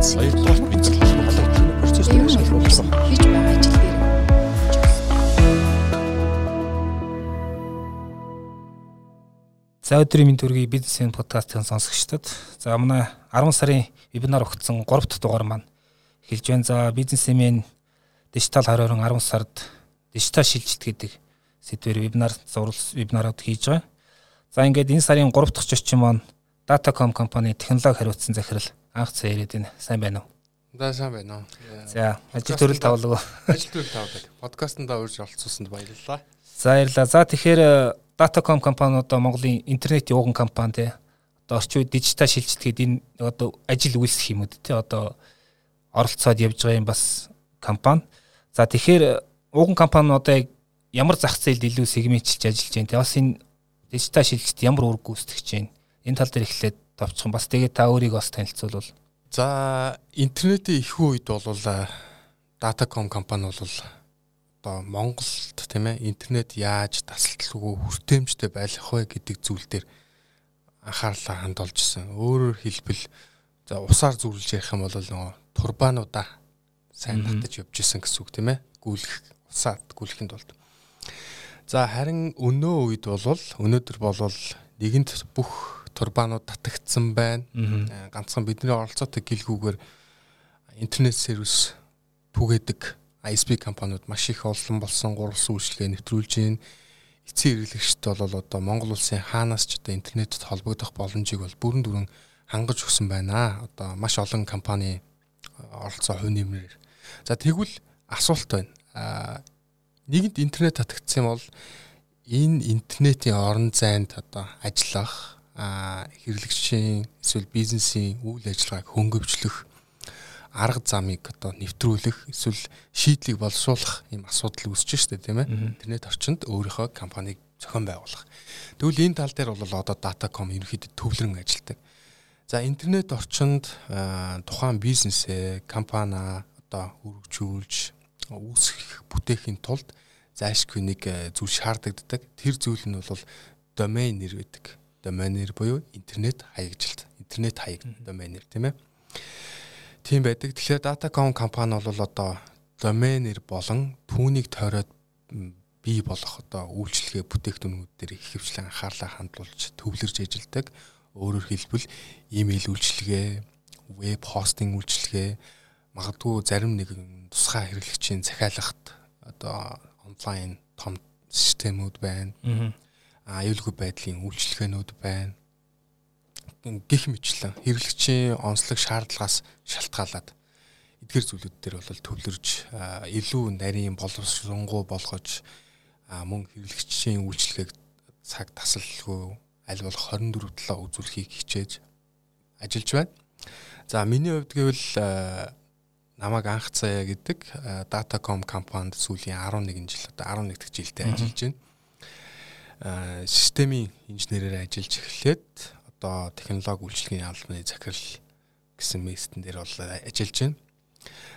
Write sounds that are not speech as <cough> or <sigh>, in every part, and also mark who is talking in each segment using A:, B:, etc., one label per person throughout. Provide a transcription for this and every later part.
A: бицсэн.
B: Хоёрдугаар бицэл холбогдсон процесс дээр шалруулсан.
A: Хийж байгаа ажил дээр.
C: За өдрийн мэнд төргийн бизнесийн подкастын сонсогчдод за манай 10 сарын вебинар өгсөн 3 дахь дугаар маань эхэлж байна. За бизнесмен дижитал 2020 10 сард дижитал шилжилт гэдэг сэдвээр вебинар зурвал вебинарууд хийж байгаа. За ингээд энэ сарын 3 дахь зочин маань Datacom компани технологи хариуцсан захирал анх цаа яриад байна. Сайн байна уу?
D: Да сайн байна уу.
C: За ажил төрөл тавлаг. <laughs>
D: Ажил төрөл тавлаг. Подкастнда урьж оролцуулсанд баярлалаа.
C: За баярлалаа. За тэгэхээр Datacom компани одоо Монголын интернетийн ууган компани те одоо орчин үед дижитал шилжилт гэдэг энэ одоо ажил үйлсэх юм уу те одоо оролцоод явж байгаа юм бас компани. За тэгэхээр ууган компани одоо ямар зах зээлд илүү сегментчилж ажиллаж байна те бас энэ дижитал шилжилт ямар үүрэг гүйцэтгэж байна. Энэ тал дээр эхлээд товчхон бас тэгээ та өөрийгөө бас танилцуулбал.
D: За интернетийн их үед бол Datacom компани бол одоо Монголд тийм ээ интернет яаж тасалдалгүй хүртээмжтэй байх вэ гэдэг зүйл дээр анхаарлаа хандуулж исэн. Өөрөөр хэлбэл за усаар зүрлж ярих юм бол нөгөө турбануудаа сайн татаж явж исэн гэсэн үг тийм ээ. Гүйлэх усаад гүйлэхэд бол. За харин өнөө үед бол өнөөдөр болвол нэгэнт бүх турбанууд татагдсан байна. Ганцхан бидний оролцоотой гэлгүүгээр интернет сервис түгээдэг ISP компаниуд маш их олон болсон гурвалсан үйлчлэгээ нэвтрүүлж байна. Эцсийн хэрэглэгчд бол одоо Монгол улсын хаанаас ч одоо интернетэд холбогдох боломжийг бол бүрэн дүрэн хангаж өгсөн байна. Одоо маш олон компани оролцоо хувь нэмрээр. За тэгвэл асуулт байна. А нэгэнт интернет татагдсан бол энэ интернетийн орон зайд одоо ажиллах хэрэглэгчийн эсвэл бизнесийн үйл ажиллагааг хөнгөвчлөх арга замыг одоо нэвтрүүлэх эсвэл шийдлийг боловсруулах юм асуудал үүсэж штэ тийм ээ. Интернет орчинд өөрийнхөө компанийг зохион байгуулах. Тэгвэл энэ тал дээр бол одоо Datacom ерөнхийдөө төвлөрөн ажилладаг. За интернет орчинд тухайн бизнесээ компани одоо өргөжүүлж үүсгэх бүтээхийн тулд зайлшгүй нэг зүйл шаардагддаг. Тэр зүйл нь бол домен нэр байдаг. Домен нэр буюу интернет хаягжилт. Интернет хаяг домен нэр тийм ээ. Тийм байдаг. Тэгэхээр Datacom компани бол одоо доменер болон түүнийг тойроод бий болох одоо үйлчлэгээ бүтээгдэхүүнүүд дээр их хвчлэн анхаарлаа хандуулж төвлөрж ажилладаг. Өөрөөр хэлбэл имэйл үйлчлэгээ, веб хостинг үйлчлэгээ, магадгүй зарим нэгэн тусгай хэрэглэгчийн захиалгахад одоо онлайн том системүүд байна. Аюулгүй байдлын үйлчлэгээнүүд байна гих мэтлэн хэрэглэгчийн онцлог шаардлагаас шалтгаалаад эдгээр зүйлүүд дээр бол төвлөрж илүү нарийн боловсронгуй болгож мөн хэрэглэгчийн үйлчлэгийг цаг тасалгүй аль болох 24 талаа үзүүлэхийг хичээж ажиллаж байна. За миний хувьд гэвэл намайг анх цаяа гэдэг Datacom компанид сүүлийн 11 жил одоо 11 дахь жилдээ ажиллаж байна. Системийн инженерээр ажиллаж эхлээд одоо технологи үйлчлэгийн албаны захирал гэсэн местэн дээр бол ажиллаж байна.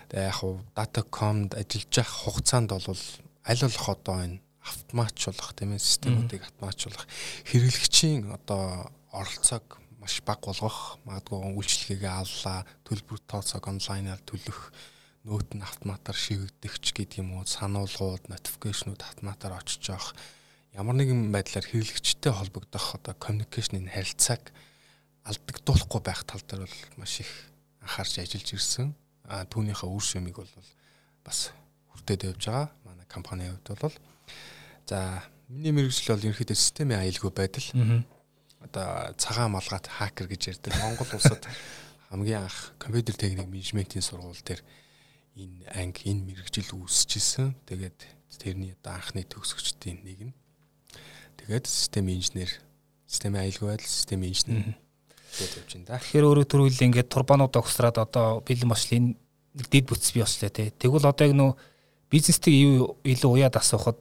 D: Тэгээ яг хуу Datacom-д ажиллаж явах хугацаанд бол аль болох одоо энэ автоматжуулах тийм ээ системүүдийг автоматжуулах хэрэглэгчийн одоо оролцоог маш бага болгох магадгүй үйлчлэгээгээ авлаа төлбөр тооцоог онлайнаар төлөх нөт нь автоматар шивэгдэх ч гэдэг юм уу сануулгууд нотификейшнүүд автоматар очиж явах ямар нэгэн байдлаар хэрэглэгчтэй холбогдох одоо communication-ийн харилцааг алдагдуулахгүй байх тал дээр бол маш их анхаарч ажиллаж ирсэн. А түүнийхээ үр шимийг бол бас хүртээд явж байгаа. Манай компанийн хувьд бол за миний мэрэгжил бол ерөнхийдөө системийн аюулгүй байдал. Одоо цагаан малгайт хакер гэж ярьдаг. Монгол улсад хамгийн анх компьютер техник менежментийн сургууль дээр энэ анги энэ мэрэгжил үүсчихсэн. Тэгээд тэрний одоо анхны төгсөгчдийн нэг нь Тэгээд систем инженер, системийн аюулгүй байдал, систем инженер гэдэг явж байна да.
C: Тэгэхээр өөрөөр төрүүл ингээд турбанууд огсраад одоо бэлэн бослын нэг дэд бүтц бий болчлаа тий. Тэгвэл одоо яг нөө бизнестэй юу илүү уяад асуухад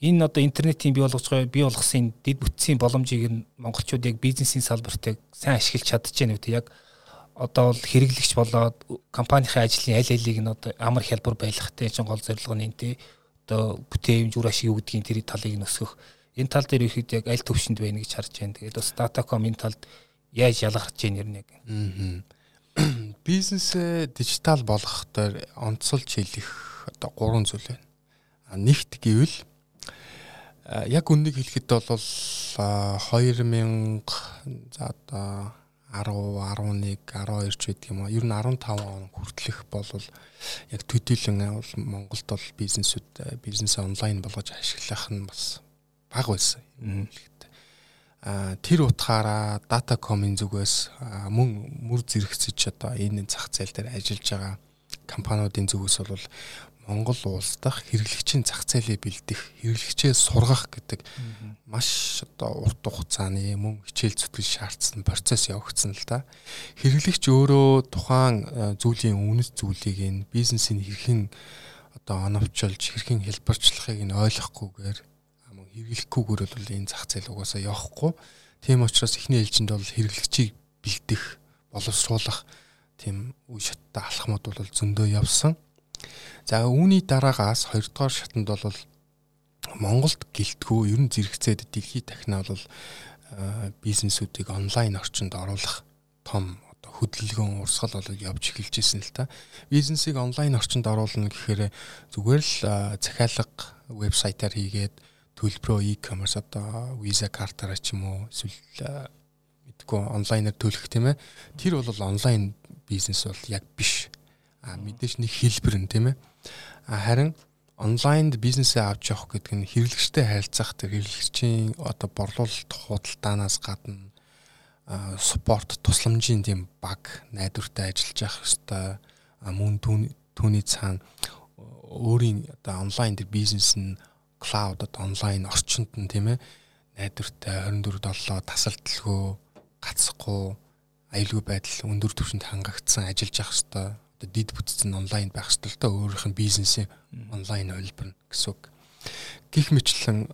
C: энэ одоо интернетийн бий болгож байгаа бий болгосон дэд бүтцийн боломжийг нь монголчууд яг бизнесийн салбарт яг сайн ашиглаж чадчихэв үү яг одоо бол хэрэглэгч болоод компанийн ажлын аль алийг нь одоо амар хялбар байлгахтай чинь гол зорилго нь энэ тий одоо бүтээмж үр ашиг юу гэдгийг тэр талыг нь өсгөх энэ тал дээр ихэд яг аль төвшөнд байна гэж харж байна. Тэгээд бас Datacom энэ талд яаж ялгарч байна ер нь яг. <clears throat>
D: бизнесээ дижитал болгох дээр онцолж хэлэх одоо гурван зүйл байна. Нэгт гэвэл яг үннийг хэлэхэд бол 2000 за одоо 10 11 12 ч гэдэг юм аа. Ер нь 15 он хүртэлх бол яг төдийлөн Монголд бол бизнесүүд бизнесээ онлайн болгож ашиглах нь бас бага байсан. Аа тэр утгаараа Datacom-ын зүгээс мөн мөр зэрэгцэж одоо энэ зах зээл дээр ажиллаж байгаа компаниудын зүгээс бол Монгол улс дахь хэрэглэгчийн зах зээлээ бэлдэх, хэрэглэгчээ сургах гэдэг маш одоо урт хугацааны мөн хичээл зүтгэл шаардсан процесс явагдсан л да. Хэрэглэгч өөрөө тухайн зүйлийн үнэт зүйлийг нь бизнесийн хэрхэн одоо оновчилж, хэрхэн хэлбэрчлэхийг нь ойлгохгүйгээр хэрэглэхгүйгээр бол энэ зах зээл угаасаа явахгүй. Тийм учраас эхний ээлжинд бол хэрэглэгчийг бэлдэх, боловсруулах тийм үе шаттай алхмууд бол зөндөө явсан. За үүний дараагаас хоёрдугаар шатанд бол Монголд гэлтгүү ер нь зэрэгцээд дэлхийд дахина бол бизнесүүдийг онлайн орчинд оруулах том одоо хөдөлгөөн урсгал бол явж эхэлж ирсэн л та. Бизнесийг онлайн орчинд оруулна гэхээр зүгээр л захиалга вебсайтаар хийгээд төлбөрөө e-commerce одоо Visa картаараа ч юм уу эсвэл мэдгүй онлайнаар төлөх тийм ээ. Тэр бол онлайн бизнес бол яг биш. А мэдээж нэг хэлбэр нь тийм ээ Харин онлайнд бизнесээ авч явах гэдэг нь хэрэглэгчтэй харилцах тэр хэрэглэгчийн одоо борлуулалт худалдаанаас гадна спорт тусламжийн тийм баг найдвартай ажиллаж явах хэвээр мөн түүний цаана өөрийн одоо онлайн тэр бизнес нь клауд одоо онлайн орчинд нь тийм ээ найдвартай 24/7 тасалдaltaгүй гацхгүй аюулгүй байдал өндөр түвшинд хангагдсан ажиллаж явах хэвээр одоо дид бүтцэн онлайн байх ёстой л та өөрийнх нь бизнесийн онлайн хувилбар гэсэн үг. Гэх мэтлэн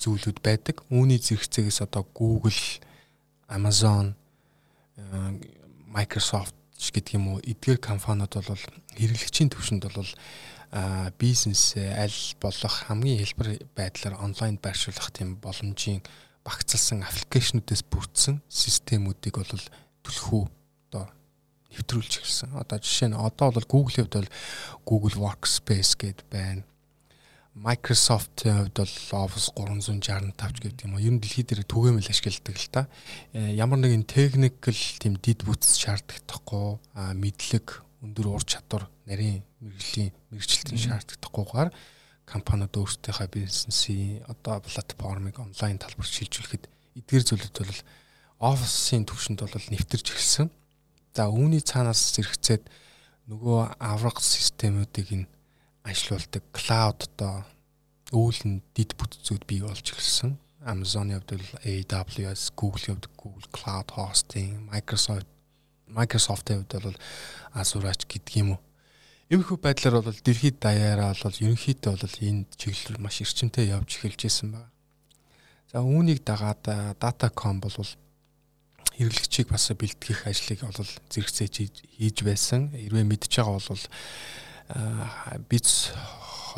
D: зүйлүүд байдаг. Үүний зэрэгцээс одоо Google, Amazon, Microsoft гэдэг юм уу эдгээр компаниуд бол хэрэглэгчийн төвшөнд бол бизнес аль болох хамгийн хэлбэр байдлаар онлайн байршуулах тийм боломжийн багцлсан аппликейшнүүдээс бүрдсэн системүүдийг бол түлхүү нэвтрүүлж эхэлсэн. Одоо жишээ нь одоо бол Google-ийн хувьд бол Google Workspace гэдэг байна. Microsoft-ийн хувьд бол Office 365 гэдэг юм уу. Ер нь дэлхийд дээр түгээмэл ашигладаг л та. Э, ямар нэгэн техникл тийм дид бүтц шаардлагатахгүй мэдлэг, өндөр ур чадвар, нарийн мэрэгжлийн мэрэгчлэлтийн шаардлагатахгүйгээр компаниуд өөрсдийнхөө бизнесийн одоо платформыг онлайн талбарт шилжүүлэхэд эдгээр зүйлүүд бол офисын төвшөнд бол нэвтэрч эхэлсэн. За үүний цаанаас зэрэгцээд нөгөө авраг системүүдийг нь ажилуулдаг cloud одоо өвлөн дид бүтцүүд бий болж эхэлсэн. Amazon-ы хувьд бол AWS, Google-ийн хувьд Google Cloud Hosting, Microsoft Microsoft-ийн хувьд бол Azure гэдэг юм уу. Иймэрхүү байдлаар бол дэлхийд даяараа бол ерөнхийдөө бол энэ чиглэлээр маш эрчимтэй явж эхэлж исэн байна. За үүнийг дагаад Datacom бол хэрэглэгчийг бас бэлтгэх ажлыг бол зэрэгцээж хийж байсан. Хэрвээ мэдж байгаа бол биз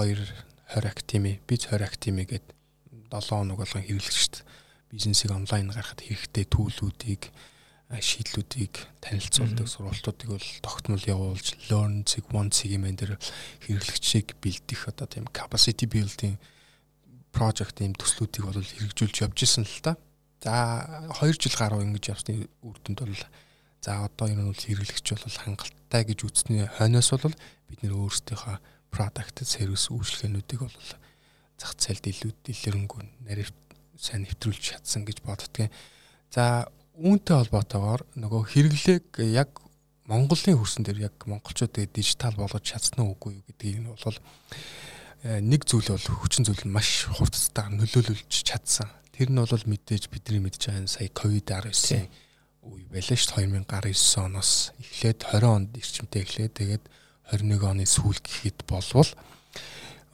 D: 2 20 актими, биз 20 актими гэдэг 7 хоног болгон хэрэглэгчд бизнесийг онлайн гаргахад хэрэгтэй төлөвлүүдийг шийдлүүдийг танилцуулдаг сургалтуудыг бол тогтмол явуулж learn zig one segment дээр хэрэглэгчийг бэлдэх одоо тийм capacity building project ийм төслүүдийг бол хэрэгжүүлж явж исэн л та. За 2 жил гаруй ингэж явсны үр дүнд бол за одоо энэ нь бол хэрэглэгч бол хангалттай гэж үзсний хойноос бол бид нэр өөрсдийнхөө product сервис үйлчлэгээнүүдийг бол зах зээлд илүү дэлгэрэнгүй нарийн сайн нэвтрүүлж чадсан гэж боддгийн. За үүнтэй холбоотойгоор нөгөө хэрэглээг яг Монголын хөрсөн дээр яг монголчуудыг дижитал болгож чадсан уу үгүй юу гэдгийг нь бол э, нэг зүйл бол хүчин зүйл нь маш хурдтай нөлөөлүүлж чадсан. Тэр нь бол мэдээж бидний мэдж байгаа сая ковид-19 үе байлаа шүү 2019 оноос эхлээд 20 онд эрчимтэй эхлээд тэгээд 21 оны сүүл гэхэд болвол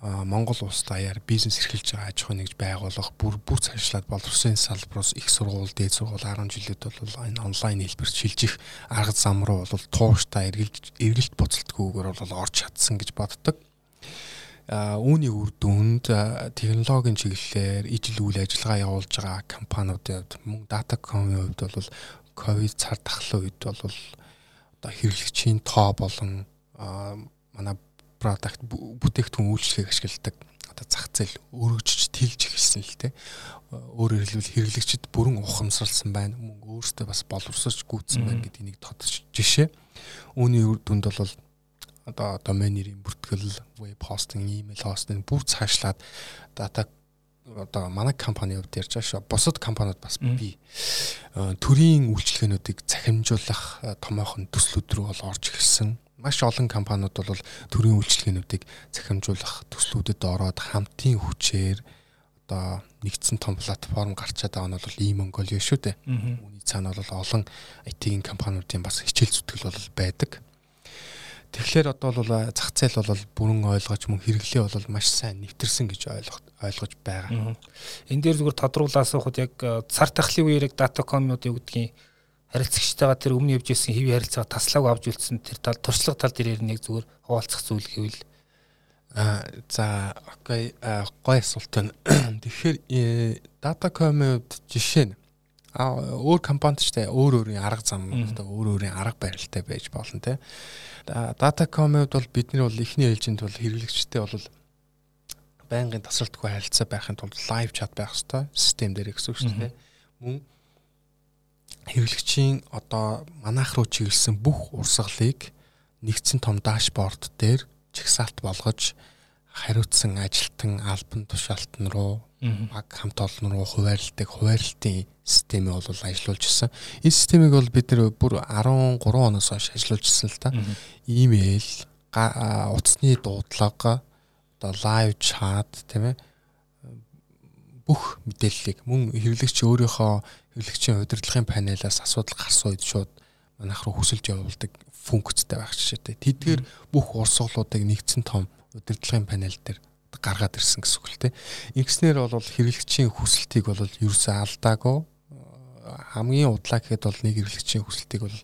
D: Монгол улс даяар бизнес эрхэлж байгаа аж ахуй нэгж байгуулах бүр бүр цаашлаад боловсон салбараас их сургууль, дээд сургууль 10 жилүүд бол энэ онлайн хэлбэрт шилжих арга зам руу бол тууштай эргэлт эргэлт буцалтгүйгээр бол орж чадсан гэж боддог. Үүний үр дүнд технологийн чиглэлээр ижил үйл ажиллагаа явуулж байгаа компаниудын хувьд мөн Datacom-ийн хувьд бол ковид цар тахлын үед бол одоо хэрэглэгчийн тоо болон манай продакт бүтээгдэхүүн үйлчлэгийг ашигладаг одоо зах зээл өргөжж тэлж эхэлсэн л те. Өөрөөр хэлбэл хэрэглэгчид бүрэн ухамсарлсан байна. Мөн өөртөө бас боловсрож гүйцсэн байна гэдэг нэг тодорч жишээ. Үүний үр дүнд бол одоо домен нэрийн бүртгэл, веб хостинг, имэйл хостинг бүр цаашлаад дата одоо манай компани хувьд ярьж байгаа шүү. Бусад компаниуд бас би төрийн үйлчлэгээнүүдийг захимжуулах томоохон төслүүд рүү бол орж ирсэн маш олон компаниуд бол төрийн үйлчлэгээнүүдийг захимжуулах төслүүдэд ороод хамтын хүчээр одоо нэгдсэн том платформ гарчаад байгаа нь бол ийм Mongolia шүү дээ. Үүний цаана бол олон IT-ийн компаниудын бас хичээл зүтгэл бол байдаг. Тэгэхээр одоо бол зах зээл бол бүрэн ойлгож мөн хэрэглээ бол маш сайн нэвтэрсэн гэж ойлгож ойлгож байгаа.
C: Энэ дээр зүгээр тодруулаа асуухад яг цар тахлын үеэр яг датакомнууд юу гэдгийг харилцагчтайгаа тэр өмнө явж ирсэн хэвийн харилцаага таслааг авч үлдсэн тэр тал туршлага тал дээр нэг зүгээр хуваалцах зүйл гэвэл
D: а за окей гой асуулт байна. <clears throat> Тэгэхээр датакомд жишээ нь а өөр тэ өөр өөрийн арга зам өөр өөрийн арга барилтай байж болно те. Датакомд бол бидний бол ихний ээлжинд бол хэрэглэгчтэй бол байнгын тасралтгүй харилцаа байхын тулд лайв чат байх хэрэгтэй систем дээр гэсэн үг шүү дээ. Мөн хэрэглэгчийн одоо манайх руу чиглэсэн бүх урсгалыг нэгдсэн том дашборд дээр чагсаалт болгож хариуцсан ажилтан албан тушаалтан руу баг хамт олон руу хуваарлдаг хуваарлтын системийг бол ажиллуулж ирсэн. Энэ системийг бол бид нэр бүр 13 оноос хойш ажиллуулж ирсэн л та. Имэйл, утасны дуудлага, одоо лайв чат тийм ээ бүх мэдээллийг мөн хэрэглэгч өөрийнхөө хэрэглэгчийн удирдлагын панелаас асуудал гарсан үед шууд манайх руу хүсэлж явуулдаг функцтэй байх жишээтэй. Тэдгээр бүх урсгалуудыг нэгдсэн том удирдлагын панел дээр гаргаад ирсэн гэсэн үг л те. Ингэснээр бол хэрэглэгчийн хүсэлтийг бол ерөөсөө алдаагүй хамгийн удлаа гэхэд бол нэг хэрэглэгчийн хүсэлтийг бол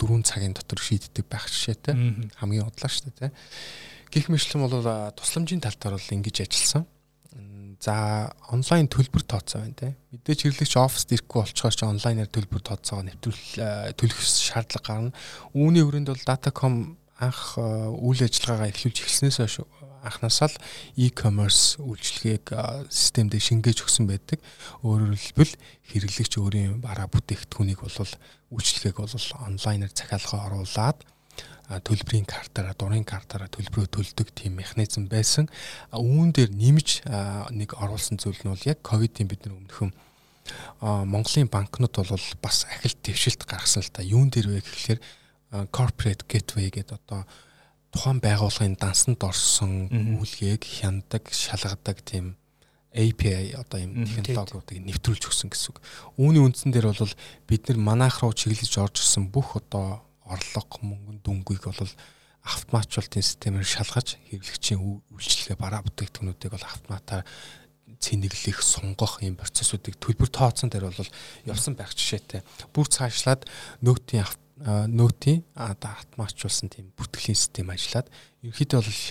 D: 4 цагийн дотор шийддэг байх жишээтэй. Хамгийн удлаа шүү дээ те. Гэх мэтлэн бол тусламжийн тал дээр бол ингэж ажилласан За онлайн төлбөр тооцоо байна те. Мэдээж хэрэглэгч оффист ирэхгүй болчихоор ч онлайнаар төлбөр тооцоогоо нэвтрүүл төлөх шаардлага гарна. Үүний хүрээнд бол Datacom анх үйл ажиллагаагаа эхлүүлж эхэлснээс хойш анхнаасаа л e-commerce үйлчилгээг системдээ шингээж өгсөн байдаг. Өөрөөр хэлбэл хэрэглэгч өөрийн бараа бүтээгдэхүүнийг бол үйлчилгээг бол онлайнаар захиалгаа оруулаад төлбөрийн картаараа дурын картаараа төлбөрөө төлдөг тийм механизм байсан. Үүн дээр нэмж нэг оруулсан зүйл нь бол яг ковидын бидний өмнөхөн Монголын банкнууд бол бас ахилт твшилт гаргасан л та. Юун дээр вэ гэхэлэр corporate gateway гэдэг одоо тухайн байгууллагын дансанд орсон үйлгээг хяндаг, шалгадаг тийм API одоо юм технологиудыг нэвтрүүлж өгсөн гэсэн үг. Үүний үндсэн дээр бол бид нар манайх руу чиглэж орж ирсэн бүх одоо орлого мөнгөн дүнгийг бол автоматжуулалтын системээр шалгаж хэрэглэгчийн үйлчлэгээ бараа бүтээгдэхүүнүүдийг бол автоматаар цэнэглэх, сунгах ийм процессуудыг төлбөр тооцсон дээр бол явсан байх жишээтэй. Бүр цаашлаад нөтийн нөтийн автоматжуулсан тийм бүртгэлийн систем ажиллаад ерөнхийдөө бол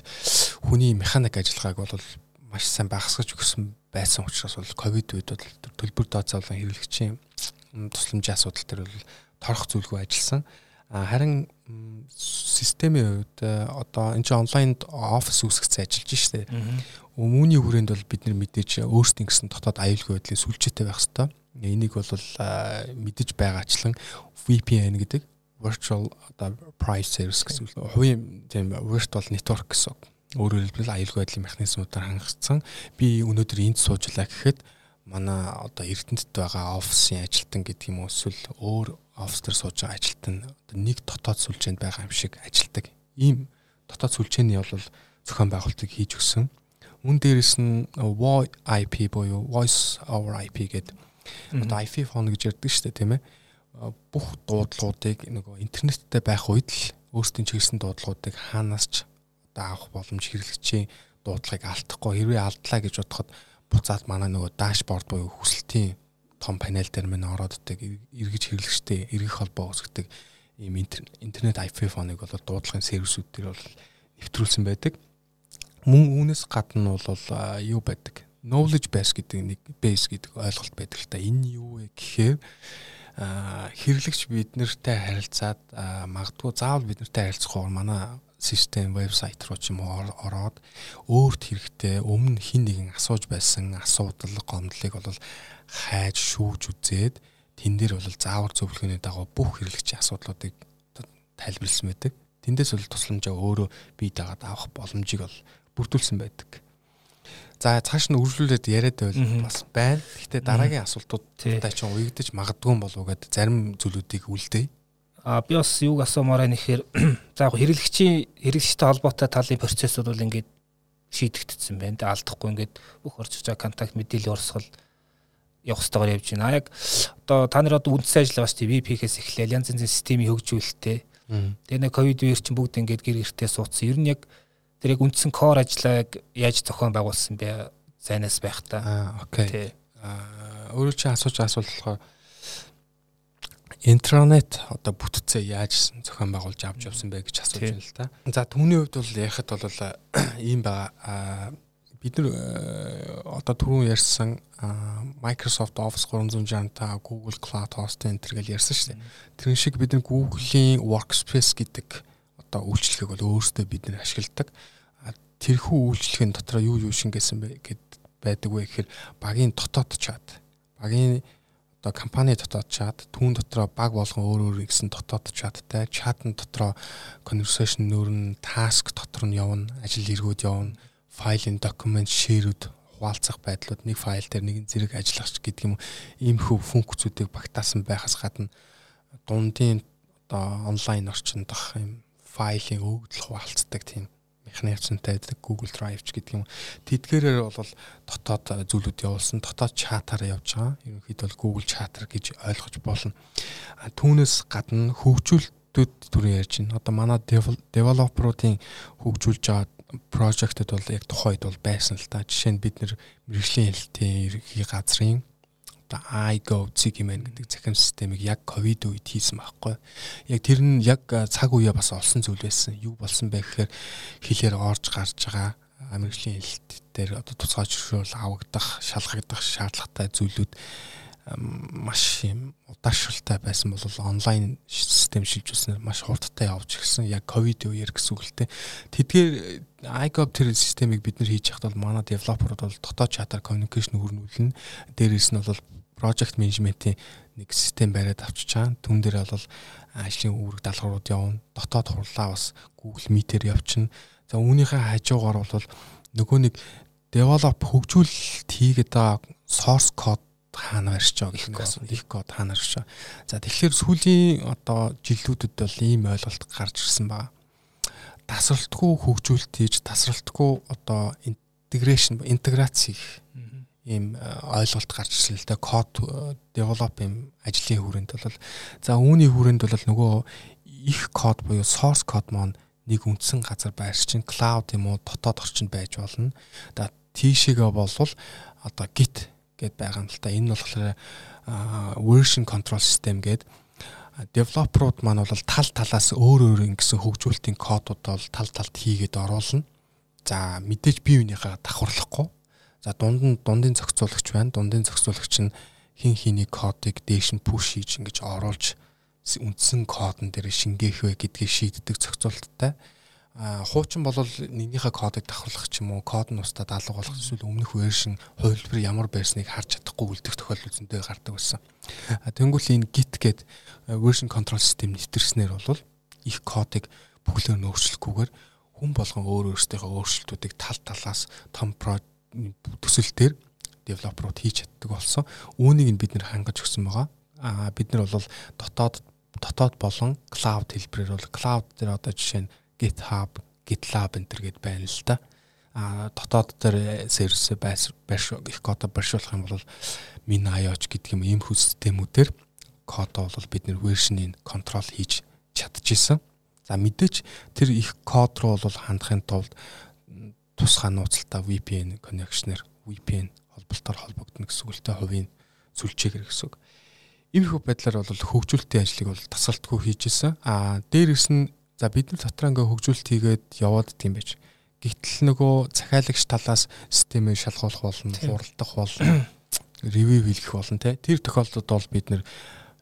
D: хүний механик ажиллагааг бол маш сайн багасгаж өгсөн байсан учраас бол ковид үед бол төлбөр тооцоолон хэрэглэгчийн тусламжийн асуудал төр бол торох зүйлгүй ажилласан харин системийн хувьд э, одоо энэ чинь онлайнд офис үүсгэсэн ажиллаж штэ. Өмнөний хүрээнд бол бид нар мэдээж өөрсдийн гэсэн дотоод аюулгүй байдлыг сүлжээтэй байх хэвээр. Энийг бол мэдэж байгаачлан VPN гэдэг virtual одоо price service гэсэн үг. Хувийн тийм virtual network гэсэн. Өөрөөр хэлбэл аюулгүй байдлын механизмуудаар хангагдсан. Би өнөөдөр энд суужлаа гэхэд манай одоо Эрдэнэт байгаа офисын ажилтан гэдэг юм уу эсвэл өөр офис дээр сууж байгаа ажилтан одоо нэг дотоод сүлжээнд байгаа юм шиг ажилдаг. Ийм дотоод сүлжээний бол зохион байгуулалтыг хийж өгсөн. Мөн дээрэс нь VoIP буюу Voice over IP гэдэг одоо IP phone гэж ярьдаг шүү дээ тийм ээ. Бүх дуудлагуудыг нөгөө интернеттэй байх үед л өөрсдийн чиглэсэн дуудлагуудыг хаанаас ч одоо авах боломж хэрэглэгчийн дуудлагыг алдахгүй хэрвээ алдлаа гэж бодоход буцаад манай нөгөө дашборд буюу хүсэлтийн том панел дээр мань ороод дэг эргэж хэрэглэгчтэй эргэх холбоо үүсгдэг ийм интернет IP фоныг бол дуудлагын сервисүүд дээр бол нэвтрүүлсэн байдаг. Мөн үүнээс гадна бол юу байдаг? Knowledge base гэдэг нэг base гэдэг ойлголт байдаг л та. Энэ юу вэ гэхээр хэрэглэгч бид нартай харилцаад магадгүй заавал бид нартай харилцахгүй манай систем вебсайт руу ч юм уу ороод өөрт хэрэгтэй өмнө хин нэгэн асууж байсан асуудал гомдлыг бол хайж шүүж үзээд тэн дээр бол заавар зөвлөгөөний дагуу бүх хэрэглэгчийн асуудлуудыг тайлбарлсан байдаг. Тэндээс бол тусламжаа өөрөө бие дагаад авах боломжийг бол бүрдүүлсэн байдаг. За цааш нь үргэлжлүүлээд яриад байвал бас байна. Гэхдээ дараагийн асуултуудтай ч уягдаж магадгүй болов уу гэдэг зарим зүйлүүдийг үлдээе.
C: А би бас юуг асуумаараа нэхэр <clears throat> за яг хэрэглэгчийн хэрэглэгчтэй холбоотой талын процессыг бол ингээд шийдэгдсэн байна. Тэ алдахгүй ингээд бүх орж байгаа контакт мэдээллийн урсгал явах хэвээр явж байна. А яг одоо та нар одоо үндсэн ажиллагаа шүү дээ. VPK-с эхлээл янз янзын системийн хөгжүүлэлттэй. Тэгээ нэг ковид үеэр чинь бүгд ингээд гэр гэртээ суудсан. Ер нь яг тэр яг үндсэн core ажлааг яаж зохион байгуулсан бэ? Зайнаас байх та.
D: Аа окей. Аа өөрөө чи асууж асуулт болохоор интернет одоо бүтцээ яаж зохион байгуулж авч явсан бэ гэж асууж байна л да. За түүний хувьд бол яхад бол ийм байгаа. Бид нар одоо түрүүн ярьсан Microsoft Office 365 Google Cloud Hosting энэ төр гэж ярьсан шүү дээ. Тэрэн шиг бид нар Google-ийн Workspace гэдэг одоо үйлчлэгийг бол өөрсдөө бид нэр ашигладаг. Тэрхүү үйлчлэгийн дотор юу юу шингээсэн бэ гэд байдаг вэ гэхээр багийн дотоод чат. Багийн одоо компани дотоод чат, түүн дотроо баг болгон өөр өөр гэсэн дотоод чаттай, чатн дотроо conversation нүүрн, task дотор нь явна, ажил эргүүд явна, файлын документ ширүүд хуваалцах байдлууд нэг файл дээр нэгэн зэрэг ажиллах гэдэг юм иймэрхүү функцүүдийг багтаасан байхаас гадна дундын одоо онлайн орчинд дах юм файлын өгдөл хуваалцдаг тийм механизмтай байдаг Google Drive ч гэдэг юм. Тэдгээрээр бол дотоод зүйлүүд явуулсан, дотоод чатаар явж байгаа. Ерөнхийдөө бол Google чатар гэж ойлгож болно. Түүнээс гадна хөгжүүлэлтүүд түрүү ярьж байна. Одоо манай девелоперуудын хөгжүүлж байгаа project-д бол яг тухайд бол байсан л та. Жишээ нь бид нэр мэрэгжлийн хэлтийн ерхий газрын одоо iGo Zigman гэдэг захим системийг яг ковид үед хийсэн байхгүй. Яг тэр нь яг цаг үеэ бас олсон зүйл байсан. Юу болсон бэ гэхээр хилээр орж гарч байгаа мэрэгжлийн хэлт дээр одоо тусгай зөвшөөрөл авагдах, шалгагдах шаардлагатай зүйлүүд маш юм удаашралтай байсан бол онлайн систем шилжүүлснээр маш хурдтай явж ирсэн. Яг ковид үеэр гэсэн үг л те. Тэдгээр iGov тэр системийг бид нар хийж яхад бол манай девелоперууд бол дотоод чатаар communication хөрнүүлнэ. Дээрээс нь бол project management-ийн нэг систем бариад авчиж байгаа. Түн дээр бол ажлын үүрэг даалгаврууд явна. Дотоод хурлаа бас Google Meet-ээр явчихна. За үүнийхээ хажуугаар бол нөгөө нэг develop хөгжүүлэлт хийгээд байгаа source code хаана барьж байгаа гэх нэг асуулт их код хаана барьж байгаа. За тэгэхээр сүүлийн одоо жилүүдэд бол ийм ойлголт гарч ирсэн байна. Тасралтгүй хөгжүүлэлт хийж тасралтгүй одоо интеграшн интеграц хийх ийм э, ойлголт гарч ирсэн л да код э, develop юм ажлын хүрээнд бол за үүний хүрээнд бол нөгөө их код буюу source code маань нэг үндсэн газар байрч чинь cloud юм уу дотоод орчинд байж болно. За тийшээгээ болвол одоо git гэд байгаа юм л та. Энэ нь болохоор version control system гэд девелоперууд маань бол тал талаас өөр өөр ингэсэн хөгжүүлэлтийн кодууд бол тал талд хийгээд оруулна. За мэдээж бие биенийхээ давхарлахгүй За дунд нь дундын зохицуулагч байна. Дундын зохицуулагч нь хин хиний кодыг дээш нь пуш хийж ингэж оруулж үндсэн кодн дээр шингээх вэ гэдгийг шийддэг зохицуулттай. А хуучин бол нэгнийхээ кодыг давхарлах ч юм уу код нь устдад алга болох эсвэл өмнөх вершн хувилбар ямар байсныг харж чадахгүй үлдэх тохиолдол зөндөө гардаг байсан. А тэнгуүл энэ git гээд version control system нэвтэрснээр бол их кодыг бүхлээр нь өөрчлөхгүйгээр хүн болгон өөр өөрсдийнхөө өөрчлөлтүүдийг тал талаас том төсөл дээр девелоперууд хийж чаддаг болсон. Үүнийг нь бид нэр хангаж өгсөн байгаа. Аа бид нар бол дотоод дотоод болон cloud хэлбэрээр бол cloud дээр одоо жишээ нь GitHub, GitLab энэ төр гээд байна л да. Аа дотоод дээр сервис байр их код барьшуулах юм бол MinIOch гэдэг юм ийм хүс системүүдээр код бол бид нэр вершнийг контрол хийж чадчихсан. За мэдээч тэр их код руу бол хандахын тулд тусгай нууцлалтаа VPN connection-ээр VPN холболтоор холбогдно гэсэн үгтэй хувийн сүлжээгээр гэсэн үг. Иймэрхүү байдлаар бол хөгжүүлэлтийн ажлыг бол тасралтгүй хийжсэн. Аа дээрээс нь за бид нар дотор ингээ хөгжүүлэлт хийгээд яваад дим байж. Гэтэл нөгөө захиалагч талаас системээ шалгуулах болно, хуралдах болно, <clears throat> ревю хийх болно те. Тэр тохиолдолд бол бид нэр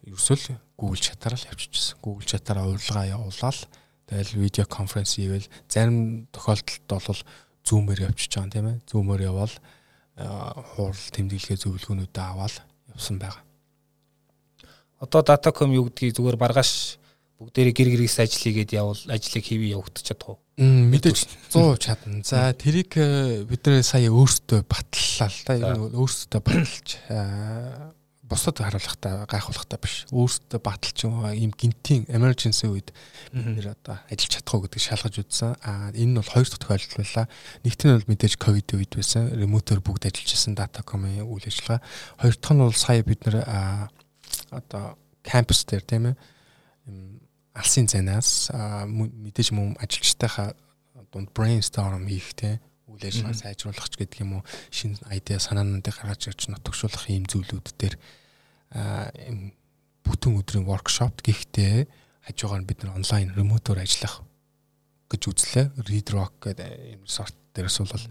D: ерөөсөл Google Chat-аар л явчихсан. Google Chat-аар урилга явуулаад тэгэл видео конференц хийвэл зарим тохиолдолд бол Zoom-ээр явчихж байгаа тийм ээ. Zoom-оор явбал хурал тэмдэглэгээ зөвлөгөөнүүдээ аваад явсан байгаа.
C: Одоо Datacom юу гэдгийг зүгээр маргааш бүгдээрээ гэр гэрээс ажил хийгээд явал ажлыг хийвээ явагдаж чадах уу?
D: Мэдээж 100 чадна. За тэрийг э, бид нэр сая өөрсдөө батллаа л да. Өөрсдөө баталж бусдад харуулахтаа гайхуулахтаа биш. Өөрсдөө баталж юм гинтийн emergency үед бид нэр одоо ажиллаж чадах уу гэдгийг шалгаж үзсэн. Аа энэ нь бол хоёр дахь тохиолдол байлаа. Нэгт нь бол мэдээж ковид үед байсан. Ремотор бүгд ажиллаж байсан Datacom-ийн үйл ажиллагаа. Хоёр дахь нь бол сая бид нэр одоо кампус дээр тийм ээ алсын занаас мэдээж мөн ажилчтайхаа дунд brainstorm хийх те үйл ажиллагаа сайжруулах ч гэдэг юм уу шинэ айдиа санаануудыг гаргаж ирж нотгшуулах ийм зүйлүүд дээр бүтэн өдрийн workshop гэхдээ хажуугаар бид нар онлайн ремотоор ажиллах гэж үзлээ. Read Rock гэдэг юм сорт дээрээс бол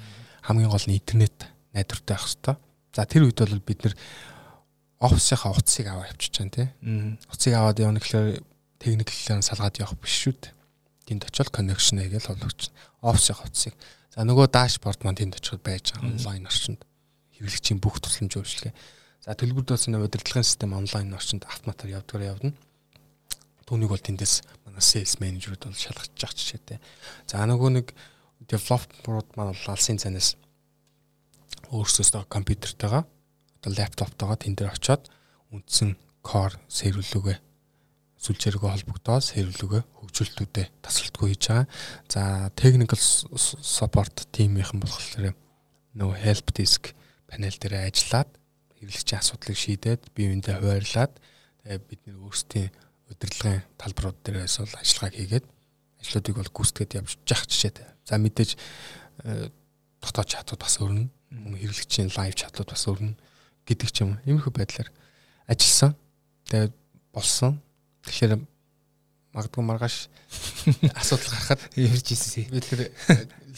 D: хамгийн гол нь интернет найдвартай байх хэвээр. За тэр үед бол бид нар офисынхаа утсыг аваа явчих чана тий. Утсыг аваад явна гэхэлэр техникчлэн салгаад явах биш шүү дээ. Тэнд очиод connection хийгээл холбогч офисын хувцсыг. За нөгөө дашборд маань тэнд очиход байж байгаа онлайн орчинд хэрэглэгчийн бүх тусламж үйлчлэгээ. За төлбөр дооцны удирдлагын систем онлайн орчинд автоматар явдгаар явна. Түүнийг бол тэндээс манай sales manager-ууд бол шалгаж байгаа жишээтэй. За нөгөө нэг developer-ууд маань бол алсын цанаас өөрсдөө компьютертайгаа одоо лаптоптойгоо тэн дээр очиод үндсэн core сэрвэлүүгээ сүлжээргөө холбогдоод сэрвлүгөө хөгжүүлэлтүүдэд тасралтгүй хийж байгаа. За technical support team-ийнхэн болохоор нөгөө help desk панел дээр ажиллаад хэрэглэгчийн асуудлыг шийдээд бие биендээ хуваарлаад тэгээ бид нэр өөрсдийн удирдлагын талбарууд дээрээс бол ажиллагааг хийгээд ажлуудыг бол гүйцэтгэж явж явах жишээтэй. За мэдээж э, дотоод чатууд бас өрнө. Хэрэглэгчийн лайв чатууд бас өрнө гэдэг ч юм. Иймэрхүү байдлаар ажилласан. Тэгээд болсон. Тэгэхээр магадгүй маргааш <laughs> асуудал гарахад
C: ярьж ирсэн.
D: Би тэр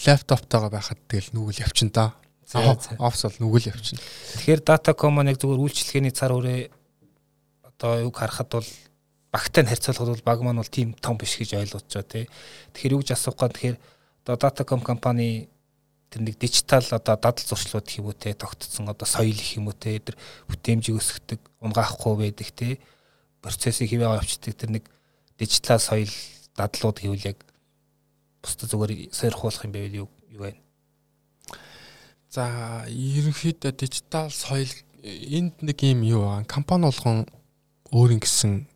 D: лаптоптойгоо байхад тэгэл нүгэл явчин даа. Офс бол нүгэл явчин.
C: Тэгэхээр Datacom нэг зүгээр үйлчлэгээний цар хүрээ одоо юг харахад бол багтай харьцуулахад бол баг маань бол тийм том биш гэж ойлгож байгаа тий. Тэгэхээр юу гэж асуух гээд тэгэхээр одоо Datacom компани тэр нэг дижитал одоо дадал зуршлууд гэх юм уу те тогтцсон одоо соёл гэх юм уу те тэр бүтээмжийг өсгдөг унгаахгүй байдаг те процессыг хэвээ авчдаг тэр нэг дижитал соёл дадлууд гэвэл яг бусдад зүгээр сойрхуулах юм байвал юу юу вэ?
D: За ерөнхийдөө дижитал соёл энд нэг юм юу аа компани болгон өөрийн гэсэн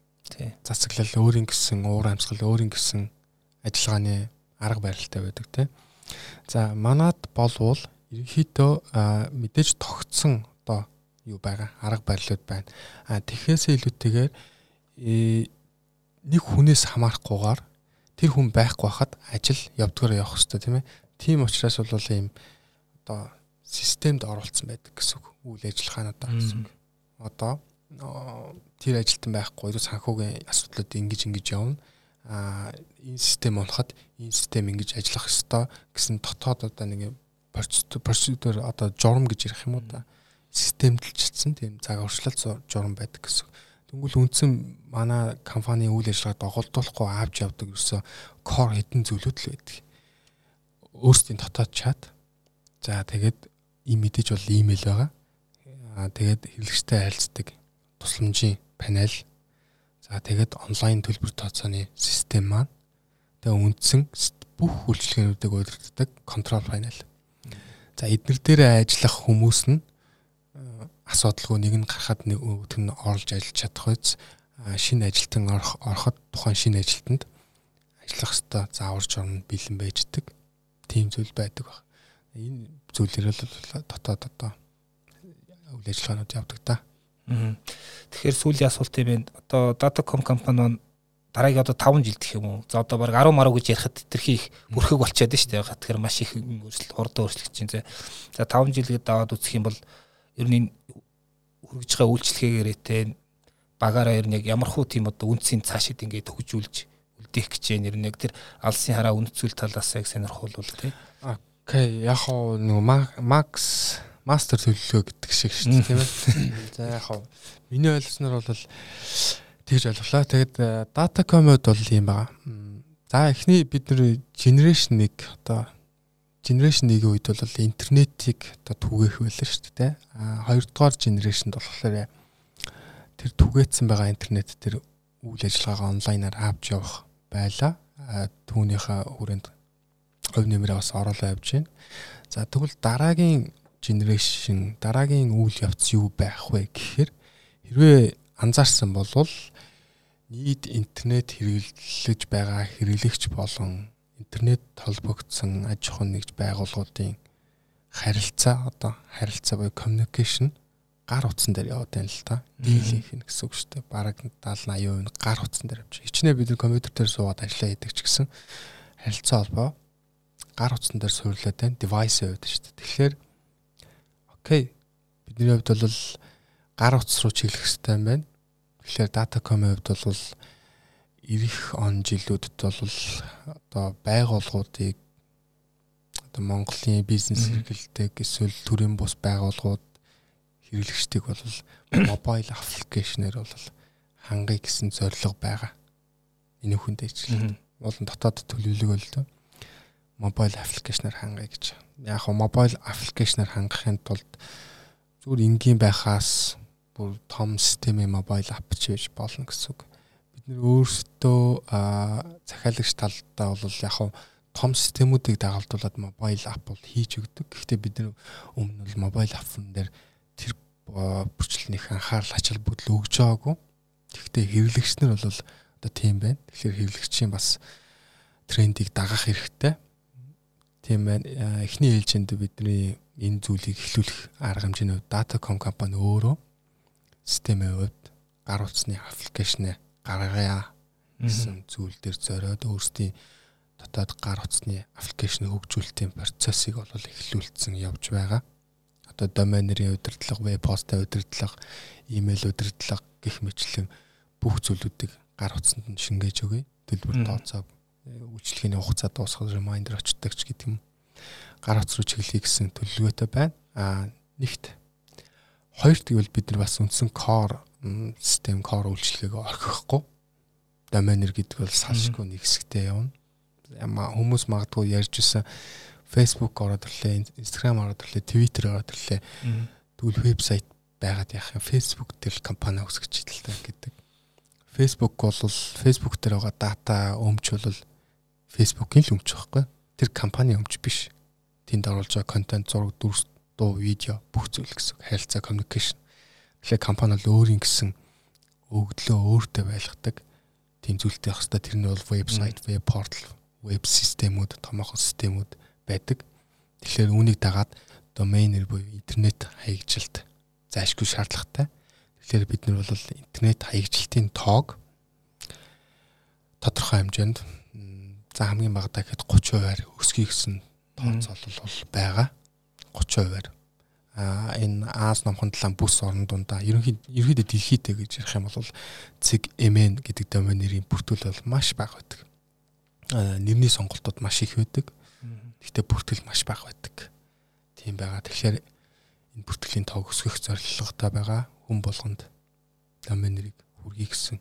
D: засаглал өөрийн гэсэн уур амьсгал өөрийн гэсэн ажиллагааны арга барилтай байдаг тийм. За манад болвол ерөнхийдөө мэдээж тогтсон одоо юу байгаа арга барилуд байна. А тэгэхээсээ илүүтэйгээр нэг хүнээс хамаарахгүйгээр тэр хүн байхгүй хахад ажил явдгаар явах хэрэгтэй тийм ээ. Тийм учраас бол ийм одоо системд оруулсан байдаг гэсэн үг. Үйл ажиллагаануудаа гэсэн үг. Одоо тэр ажилтан байхгүй санхүүгийн асуудлууд ингэж ингэж явна. Аа энэ систем унахад энэ систем ингэж ажиллах ёстой гэсэн дотоод одоо нэг процедур одоо журам гэж ярих юм уу та системдэлчилсэн тийм цаг уршлал журам байдаг гэсэн. Тэнгүүл үндсэн манай компани үйл ажиллагаа доголдуулахгүй авч явдаг ерөөсө core хэдэн зүйлүүд л байдаг. Өөрсдийн дотоод чат. За тэгээд ийм мэдээж бол имэйл байгаа. Аа тэгээд хэрэглэгчтэй харилцдаг тусламжийн панел. За тэгээд онлайн төлбөр тооцооны систем маань. Тэгээд үндсэн бүх үйлчилгээнүүдийг удирддаг контрол панел. За эднэр дээр ажиллах хүмүүс нь асуудалгүй нэг нь гарахад нэг нь орж ажиллаж чадах үз шинэ ажилтан ороход тухайн шинэ ажилтанд ажиллах хэвээр заавар журам бэлэн байждаг тийм зүйл байдаг баг. Энэ зүйлэр л дотоод одоо үйл ажиллагаанууд явдаг та.
C: Тэгэхээр сүүлийн асуулт юм байна. Одоо Datacom компани дараагийн одоо 5 жил гэх юм уу. За одоо баг 10 маруу гэж ярихад тэрхий их бүрхэг болчиход шүү дээ. Тэгэхээр маш их өөрчлөлт хурдан өөрчлөгдөж байна. За 5 жил гээд даваад үзэх юм бол ер нь хүргэж байгаа үйлчлэгээгээрээ те багаараа ер нь яг ямархуу тийм одоо үндсийн цаашид ингээд хөгжүүлж үлдээх гэж нэр нэг тэр алсын хараа үнцүүл талаас яг сонирхолвол те.
D: Окей, яг хоо нөгөө Макс мастер төлөвлөгөө гэдэг шиг шүү дээ тийм ээ. <laughs> За яг хоо миний ойлгосноор бол Тэгж ойлголоо. Тэгээд Datacom-од бол юм байгаа. За эхний бид нэр generation 1 одоо generation 1-ийн үед бол интернетийг одоо түгээх байлаа шүү дээ. А хоёрдугаар generation болохоор тэр түгээсэн байгаа интернет тэр үйл ажиллагаагаа онлайнаар авч явах байлаа. Түүнийхээ хүрээнд хувь нэмрээ бас оруулаа явж байна. За тэгвэл дараагийн generation дараагийн үйл явц юу байх вэ гэхээр хэрвээ анзаарсан бол нийт интернет хэрэглэж байгаа хэрэглэгч болон интернет холбогдсон аж ахуйн нэгж байгууллагуудын харилцаа одоо харилцаа буюу communication гар утсан дээр яваад байна л та. Дийлийнх нь гэсэн үг шүү дээ. Бараг 70 80% гар утсан дээр явж. Хичнээн бид компьютер дээр суугаад ажиллаа хийдэг ч гэсэн харилцаа холбоо гар утсан дээр суйрлаад байна. Device яваад шүү дээ. Тэгэхээр окей. Бидний хувьд бол гар утас руу чиглэх хэрэгтэй юм байна. Тэгэхээр Datacom-ийн хувьд бол ирэх он жилүүдэд бол одоо байгууллагуудыг одоо Монголын бизнес хэрэгэлдэг эсвэл төрийн бус байгууллагууд хэрэглэгчдийг бол мобайл аппликейшнээр бол хангая гэсэн зорилго байгаа. Энэ хүнд ижил. Болон дотоод төлөвлөг бол дөө мобайл аппликейшнээр хангая гэж. Яг нь мобайл аппликейшнээр хангахын тулд зүгээр энгийн байхаас бүр том системийн мобайл ап ч байж болно гэсэн үг. Бид нэр өөрсдөө захиалагч талдаа бол яг нь том системүүдийг дагалдуулаад мобайл ап бол хийж өгдөг. Гэхдээ бид нар өмнө нь мобайл апн дээр тэр бүрчлэлнийх анхаарал ачаал бүдэл өгж байгаагүй. Гэхдээ хэвлэгч нар бол одоо тийм байна. Тэгэхээр хэвлэгчийн бас трендийг дагах хэрэгтэй. Тийм байна. Эхний ээлжинд бидний энэ зүйлийг эхлүүлэх арга хэмжээний Datacom компани өөрөө системийн хувьд гар утасны аппликейшн гаргая гэсэн зүйл дээр зориод өөрсдийн дотоод гар утасны аппликейшн хөгжүүлэлтийн процессыг бол эхлүүлсэн явж байгаа одоо домен нэрийн удирдлага, веб хостын удирдлага, имэйл удирдлага гэх мэтлэн бүх зүйлүүдийг гар утсанд нь шингээж өгье. Төлбөр тооцоо үйлчлэгээний хугацаа дуусгах reminder очдог ч гэдэг юм. Гар утас руу чиглэе гэсэн төлөвлөгөөтэй байна. Аа нэгт хоёрт гэвэл бид нар бас үндсэн core систем core үйлчлэгээг орхихгүй. Доменер гэдэг бол салшгүй нэг хэсэгтэй явна. Хүмүүс магадгүй ярьж исэн Facebook ороод ирлээ, Instagram ороод ирлээ, Twitter ороод ирлээ. Тэгвэл вебсайт байгаад яах юм? Facebook дээр компани үүсгэж идэлтэй гэдэг. Facebook бол Facebook дээр байгаа дата өмч бол Facebook-ийн л өмч байхгүй. Тэр компани өмч биш. Тэнд оруулж байгаа контент, зураг, дүрс, дуу, видео бүх зүйл гэсэн харилцаа communication. Тэгэхээр компани бол өөрийн гэсэн өгдлөө өөртөө байлгадаг тийм зүйлтэй байх хэвээр тэр нь бол вебсайт, веб портал, веб системүүд, томоохон системүүд байдаг. Тэгэхээр үүнийг дагаад доменер буюу интернет хаягжилт зайлшгүй шаардлагатай. Тэгэхээр бид нар бол интернет хаягжилтын тоог тодорхой хэмжээнд за хамгийн багадаа гэхэд 30%-аар өсгий гэсэн тооцоолол бол байгаа. 30%-аар а энэ Аз номхон талаан бүс орон дундаа ерөнхийдөө ерөнхийдөө дэлхийдээ гэж ярих юм бол цэг MN гэдэг доменерийн бүртгэл бол маш бага байдаг. Нэрний сонголтууд маш их байдаг. Гэхдээ бүртгэл маш бага байдаг. Тийм байгаа. Тэгэхээр энэ бүртгэлийн тоог өсгөх зорилготой байгаа хүн болгонд домен нэрийг хүргэе гэсэн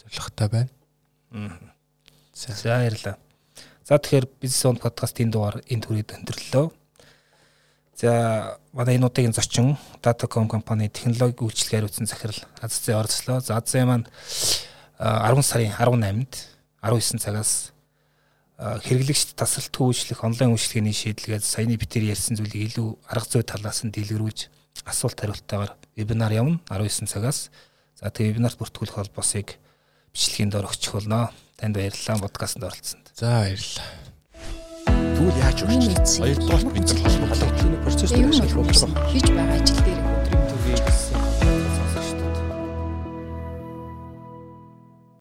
D: зорилготой байна.
C: Аа. За баярлалаа. За тэгэхээр бизнес он подкастын дугаар энэ төрөйд өндөрлөө. За манай энэ удаагийн зочин Datacom компани технологи үйлчлэгээ хариуцсан захирал Аззээ орцлоо. За Аззээ маань 10 сарын 18-нд 19 цагаас хэрэглэгчд тасралтгүй үйлчлэх онлайн үйлчлэгээний шийдэлгээд саяны битэр ярьсан зүйлийг илүү арга зүй талаас нь дэлгэрүүлж асуулт хариултаагаар вебинар явна 19 цагаас. За тэгээ вебинарт бүртгүүлэх холбоосыг бичлэгийн доор өгчих болно. Танд баярлалаа подкастт оролцсонд.
D: За баярлалаа.
B: Тэгвэл яаж үргэлжлэх? Хоёрдугаар бид нар холбогдлын процесс дээр ажиллах болов.
A: Хийж байгаа ажилтны